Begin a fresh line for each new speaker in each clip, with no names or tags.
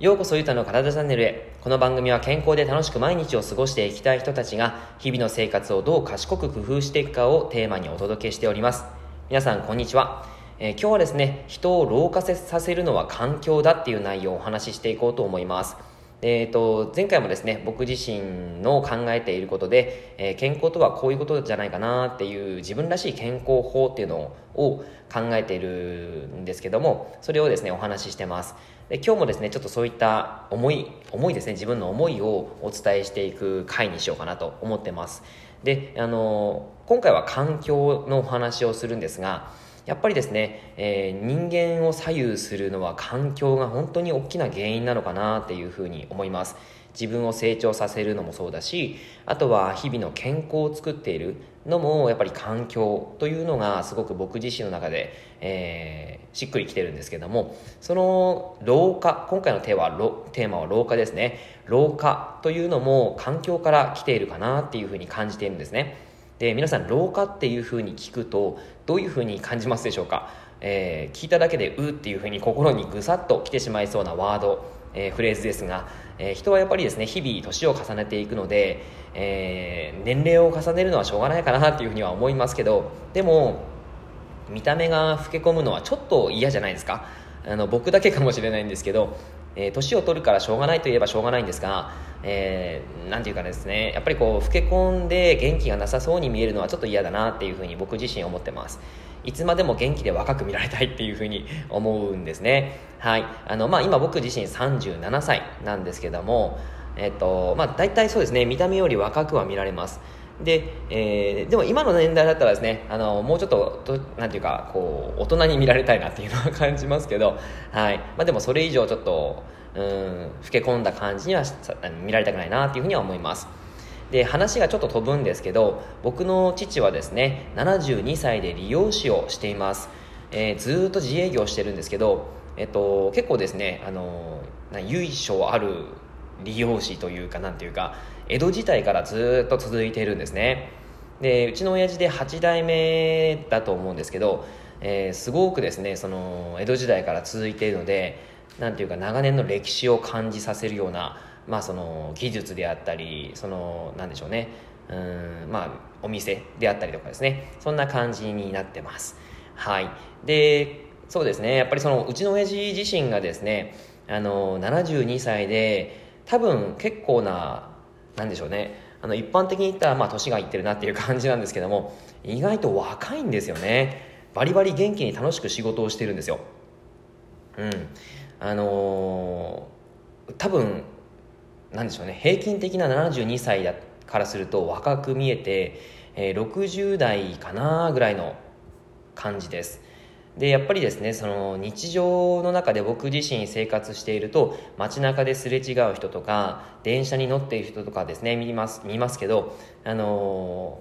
ようこそゆたの体チャンネルへ。この番組は健康で楽しく毎日を過ごしていきたい人たちが日々の生活をどう賢く工夫していくかをテーマにお届けしております。皆さんこんにちは、えー、今日はですね人を老化させるのは環境だっていう内容をお話ししていこうと思います。えーと、前回もですね僕自身の考えていることで、えー、健康とはこういうことじゃないかなっていう自分らしい健康法っていうのを考えているんですけどもそれをですねお話ししてます。で今日もですねちょっとそういった思い思いですね自分の思いをお伝えしていく回にしようかなと思ってます。であの今回は環境のお話をするんですがやっぱりですね、えー、人間を左右するのは環境が本当に大きな原因なのかなっていうふうに思います。自分を成長させるのもそうだしあとは日々の健康を作っているのもやっぱり環境というのがすごく僕自身の中で、えー、しっくりきてるんですけどもその老化今回のテーマはテーマは老化ですね。老化というのも環境から来ているかなっていうふうに感じているんですね。で皆さん老化っていうふうに聞くとどういうふうに感じますでしょうか、えー、聞いただけでうっていうふうに心にぐさっと来てしまいそうなワード、えー、フレーズですが、えー、人はやっぱりですね日々年を重ねていくので、え年齢を重ねるのはしょうがないかなっていうふうには思いますけどでも見た目が老け込むのはちょっと嫌じゃないですか？あの僕だけかもしれないんですけどえー、年を取るからしょうがないといえばしょうがないんですが、えー、ていうかですね、やっぱりこう、老け込んで元気がなさそうに見えるのはちょっと嫌だなっていうふうに僕自身思ってます。いつまでも元気で若く見られたいっていうふうに思うんですね。はい。あの、まあ、今僕自身37歳なんですけども、えっと、まあ、大体そうですね、見た目より若くは見られます。で、えー、でも今の年代だったらですね、あの、もうちょっと、となんていうか、こう、大人に見られたいなっていうのは感じますけど、はい。まあでもそれ以上ちょっと、うん、老け込んだ感じには見られたくないなっていうふうには思います。で、話がちょっと飛ぶんですけど、僕の父はですね、72歳で理容師をしています。えー、ずっと自営業してるんですけど、えっと、結構ですね、あの、由緒ある理容師というか、なんていうか、江戸時代からずっと続いているんですね。でうちの親父で8代目だと思うんですけど、えー、すごくですねその江戸時代から続いているのでなんていうか長年の歴史を感じさせるような、まあ、その技術であったりそのなんでしょうね。うんまあお店であったりとかですね。そんな感じになってます。はい。でそうですね。やっぱりそのうちの親父自身がですねあの72歳で多分結構ななんでしょうね。あの一般的に言ったらまあ年がいってるなっていう感じなんですけども意外と若いんですよね。バリバリ元気に楽しく仕事をしてるんですよ。うん。あのー、多分なんでしょうね。平均的な72歳だからすると若く見えて、えー、60代かなぐらいの感じです。でやっぱりですねその日常の中で僕自身生活していると街中ですれ違う人とか電車に乗っている人とかですね見ます見ますけどあの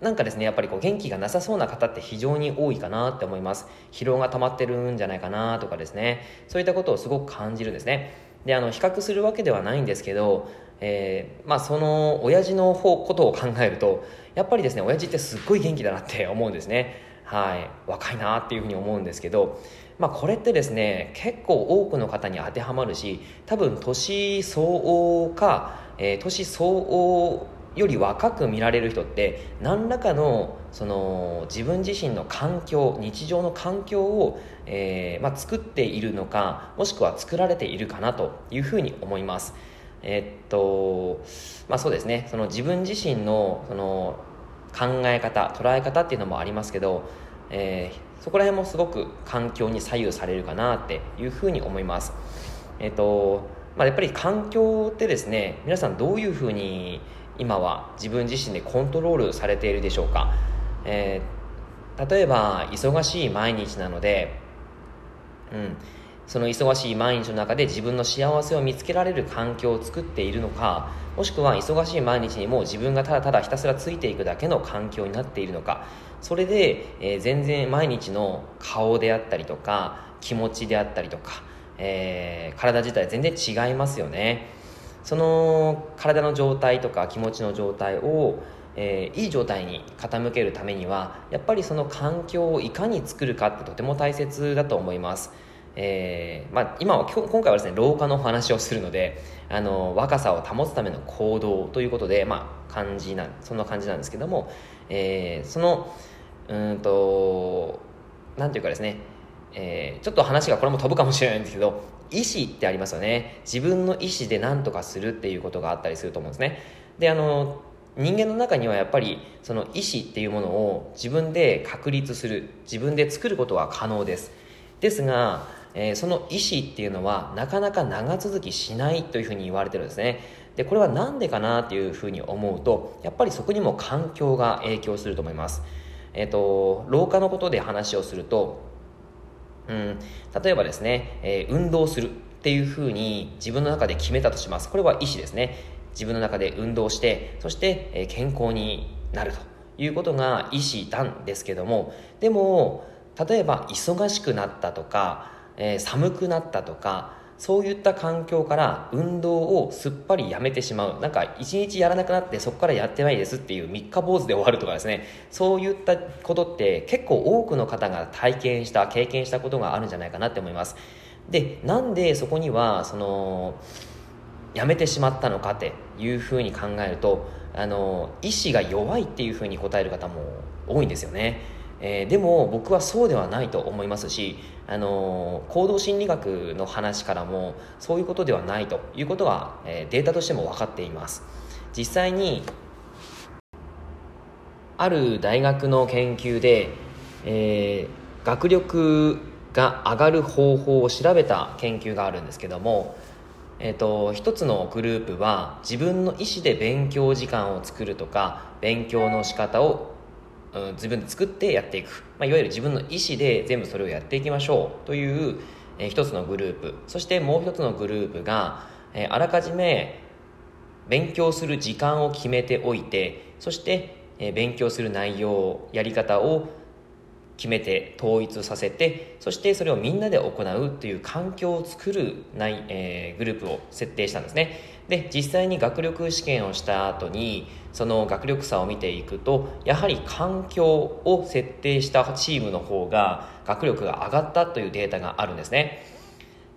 ー、なんかですねやっぱりこう元気がなさそうな方って非常に多いかなって思います。疲労が溜まってるんじゃないかなとかですね。そういったことをすごく感じるんですね。であの比較するわけではないんですけどえー、まあその親父の方ことを考えるとやっぱりですね親父ってすっごい元気だなって思うんですね。はい、若いなっていうふうに思うんですけど、まあ、これってですね結構多くの方に当てはまるし多分年相応か、えー、年相応より若く見られる人って何らかのその自分自身の環境日常の環境を、えーまあ、作っているのかもしくは作られているかなというふうに思います。え、っとまあそうですねその自分自身のその考え方捉え方っていうのもありますけど、えー、そこら辺もすごく環境に左右されるかなっていうふうに思います。えっ、ー、とまあ、やっぱり環境ってですね皆さんどういうふうに今は自分自身でコントロールされているでしょうか、えー、例えば忙しい毎日なので、うん、その忙しい毎日の中で自分の幸せを見つけられる環境を作っているのかもしくは忙しい毎日にも自分がただただひたすらついていくだけの環境になっているのかそれで、えー、全然毎日の顔であったりとか気持ちであったりとか、えー、体自体全然違いますよね。その体の状態とか気持ちの状態をえー、いい状態に傾けるためにはやっぱりその環境をいかに作るかってとても大切だと思います、えーまあ、今は今回はですね老化のお話をするのであの若さを保つための行動ということで、まあ、感じなそんな感じなんですけども、えー、そのうんとなんていうかですねえー、ちょっと話がこれも飛ぶかもしれないんですけど意思ってありますよね。自分の意思で何とかするっていうことがあったりすると思うんですね。であの人間の中にはやっぱりその意思っていうものを自分で確立する自分で作ることは可能です。ですが、えー、その意思っていうのはなかなか長続きしないというふうに言われてるんですね。でこれは何でかなっていうふうに思うとやっぱりそこにも環境が影響すると思います。えっ、ー、と老化のことで話をするとうん例えばですね、えー、運動するっていうふうに自分の中で決めたとします。これは意思ですね。自分の中で運動してそしてえ健康になるということが意思なんですけどもでも例えば忙しくなったとか、えー、寒くなったとかそういった環境から運動をすっぱりやめてしまう。なんか一日やらなくなってそこからやってないですっていう三日坊主で終わるとかですね。そういったことって結構多くの方が体験した経験したことがあるんじゃないかなって思います。でなんでそこにはそのやめてしまったのかっていうふうに考えるとあの意志が弱いっていうふうに答える方も多いんですよね、えー、でも僕はそうではないと思いますしあの行動心理学の話からもそういうことではないということは、えー、データとしても分かっています。実際にある大学の研究で、えー、学力が上がる方法を調べた研究があるんですけどもえーと、一つのグループは自分の意思で勉強時間を作るとか勉強の仕方を、うん、自分で作ってやっていく、まあ、いわゆる自分の意思で全部それをやっていきましょう。という、えー、一つのグループ。そしてもう一つのグループが、えー、あらかじめ勉強する時間を決めておいてそして、えー、勉強する内容やり方を決めて統一させてそしてそれをみんなで行うという環境を作るない、えー、グループを設定したんですね。で実際に学力試験をした後にその学力差を見ていくとやはり環境を設定したチームの方が学力が上がったというデータがあるんですね。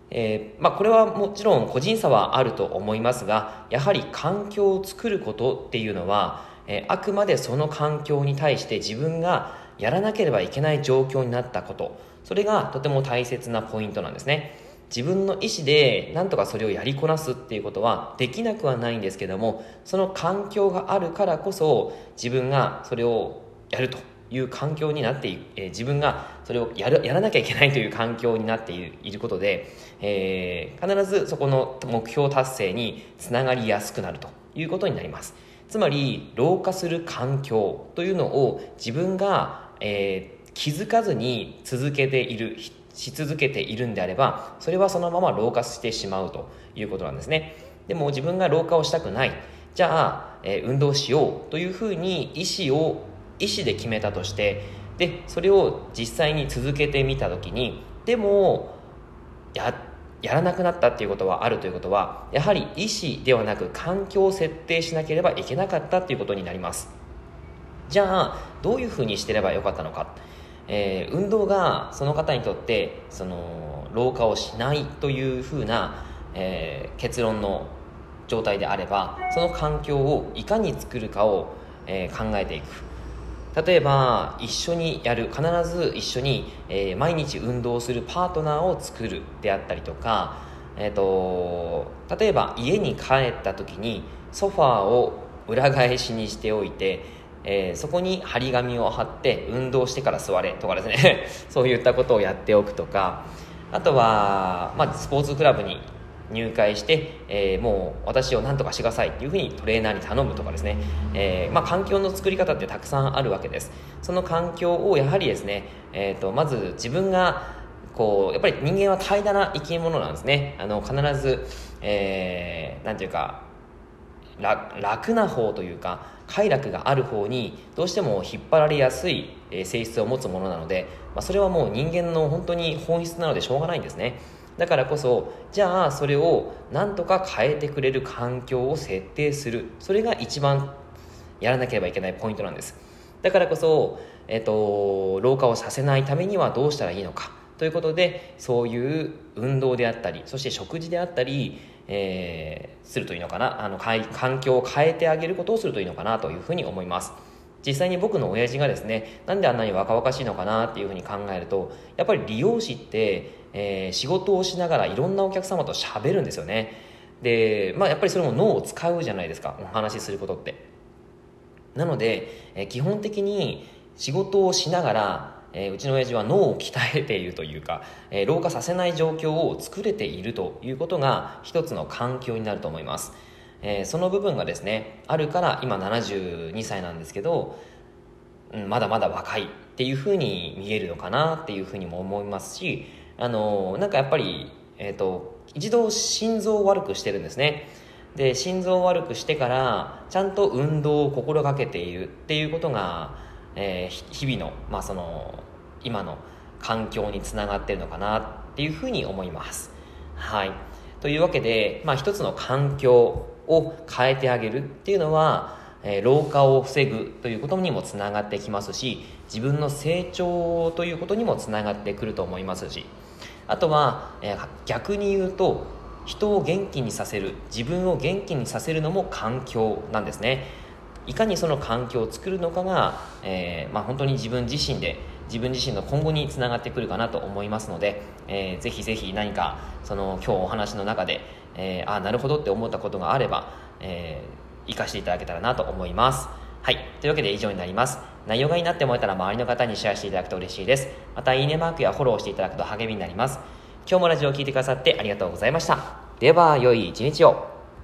えー、まあ、これはもちろん個人差はあると思いますがやはり環境を作ることっていうのは、えー、あくまでその環境に対して自分がやらなければいけない状況になったこと。それがとても大切なポイントなんですね。自分の意思で何とかそれをやりこなすっていうことはできなくはないんですけどもその環境があるからこそ自分がそれをやるという環境になってい、えー、自分がそれをやるやらなきゃいけないという環境になっていることで、えー、必ずそこの目標達成につながりやすくなるということになります。つまり老化する環境というのを自分がえー、気づかずに続けているし続けているんであればそれはそのまま老化してしまうということなんですね。でも自分が老化をしたくない。じゃあ、えー、運動しようというふうに意思を意思で決めたとしてでそれを実際に続けてみた時にでもややらなくなったっていうことはあるということはやはり意思ではなく環境を設定しなければいけなかったっていうことになります。じゃあどういうふうにしてればよかったのか、えー、運動がその方にとってその老化をしないというふうな、えー、結論の状態であればその環境をいかに作るかを、えー、考えていく。例えば一緒にやる必ず一緒に、え、毎日運動するパートナーを作るであったりとか、えーと例えば家に帰った時にソファーを裏返しにしておいてえー、そこに張り紙を貼って運動してから座れとかですね。そういったことをやっておくとか。あとは、まあ、スポーツクラブに入会して、えー、もう私を何とかしてくださいっていうふうにトレーナーに頼むとかですね、えー、まあ、環境の作り方ってたくさんあるわけです。その環境をやはりですね、えーと、まず自分がこうやっぱり人間は怠惰な生き物なんですね。あの必ず、えー、ていうか楽な方というか快楽がある方にどうしても引っ張られやすい性質を持つものなので、まあ、それはもう人間の本当に本質なのでしょうがないんですね。だからこそじゃあそれをなんとか変えてくれる環境を設定する。それが一番、やらなければいけないポイントなんです。だからこそ、えっと、老化をさせないためにはどうしたらいいのか。ということでそういう運動であったりそして食事であったり、えー、するといいのかな？あの環境を変えてあげることをするといいのかなというふうに思います。実際に僕の親父がですねなんであんなに若々しいのかなっていうふうに考えるとやっぱり理容師って、えー、仕事をしながらいろんなお客様と喋るんですよね。で、まあ、やっぱりそれも脳を使うじゃないですかお話しすることって。なので、えー、基本的に仕事をしながらえー、うちの親父は脳を鍛えているというか、えー、老化させない状況を作れているということが一つの環境になると思います、えー、その部分がですねあるから今72歳なんですけど、うん、まだまだ若いっていうふうに見えるのかなっていうふうにも思いますしあのなんかやっぱり、えーと、一度心臓を悪くしてるんですね。で心臓を悪くしてからちゃんと運動を心がけているっていうことが、えー、日々の,、まあその今の環境につながってるのかなっていうふうに思います。はい。というわけで、まあ一つの環境を変えてあげるっていうのは、えー、老化を防ぐということにもつながってきますし、自分の成長ということにもつながってくると思いますし、あとは、えー、逆に言うと、人を元気にさせる、自分を元気にさせるのも環境なんですね。いかにその環境を作るのかが、えー、まあ、本当に自分自身で自分自身の今後につながってくるかなと思いますので、えー、ぜひぜひ何かその今日お話の中で、えー、ああなるほどって思ったことがあれば、えー、活かしていただけたらなと思います。はい。というわけで以上になります。内容がいいなって思えたら周りの方にシェアしていただくと嬉しいです。またいいねマークやフォローしていただくと励みになります。今日もラジオを聴いてくださってありがとうございました。では良い一日を。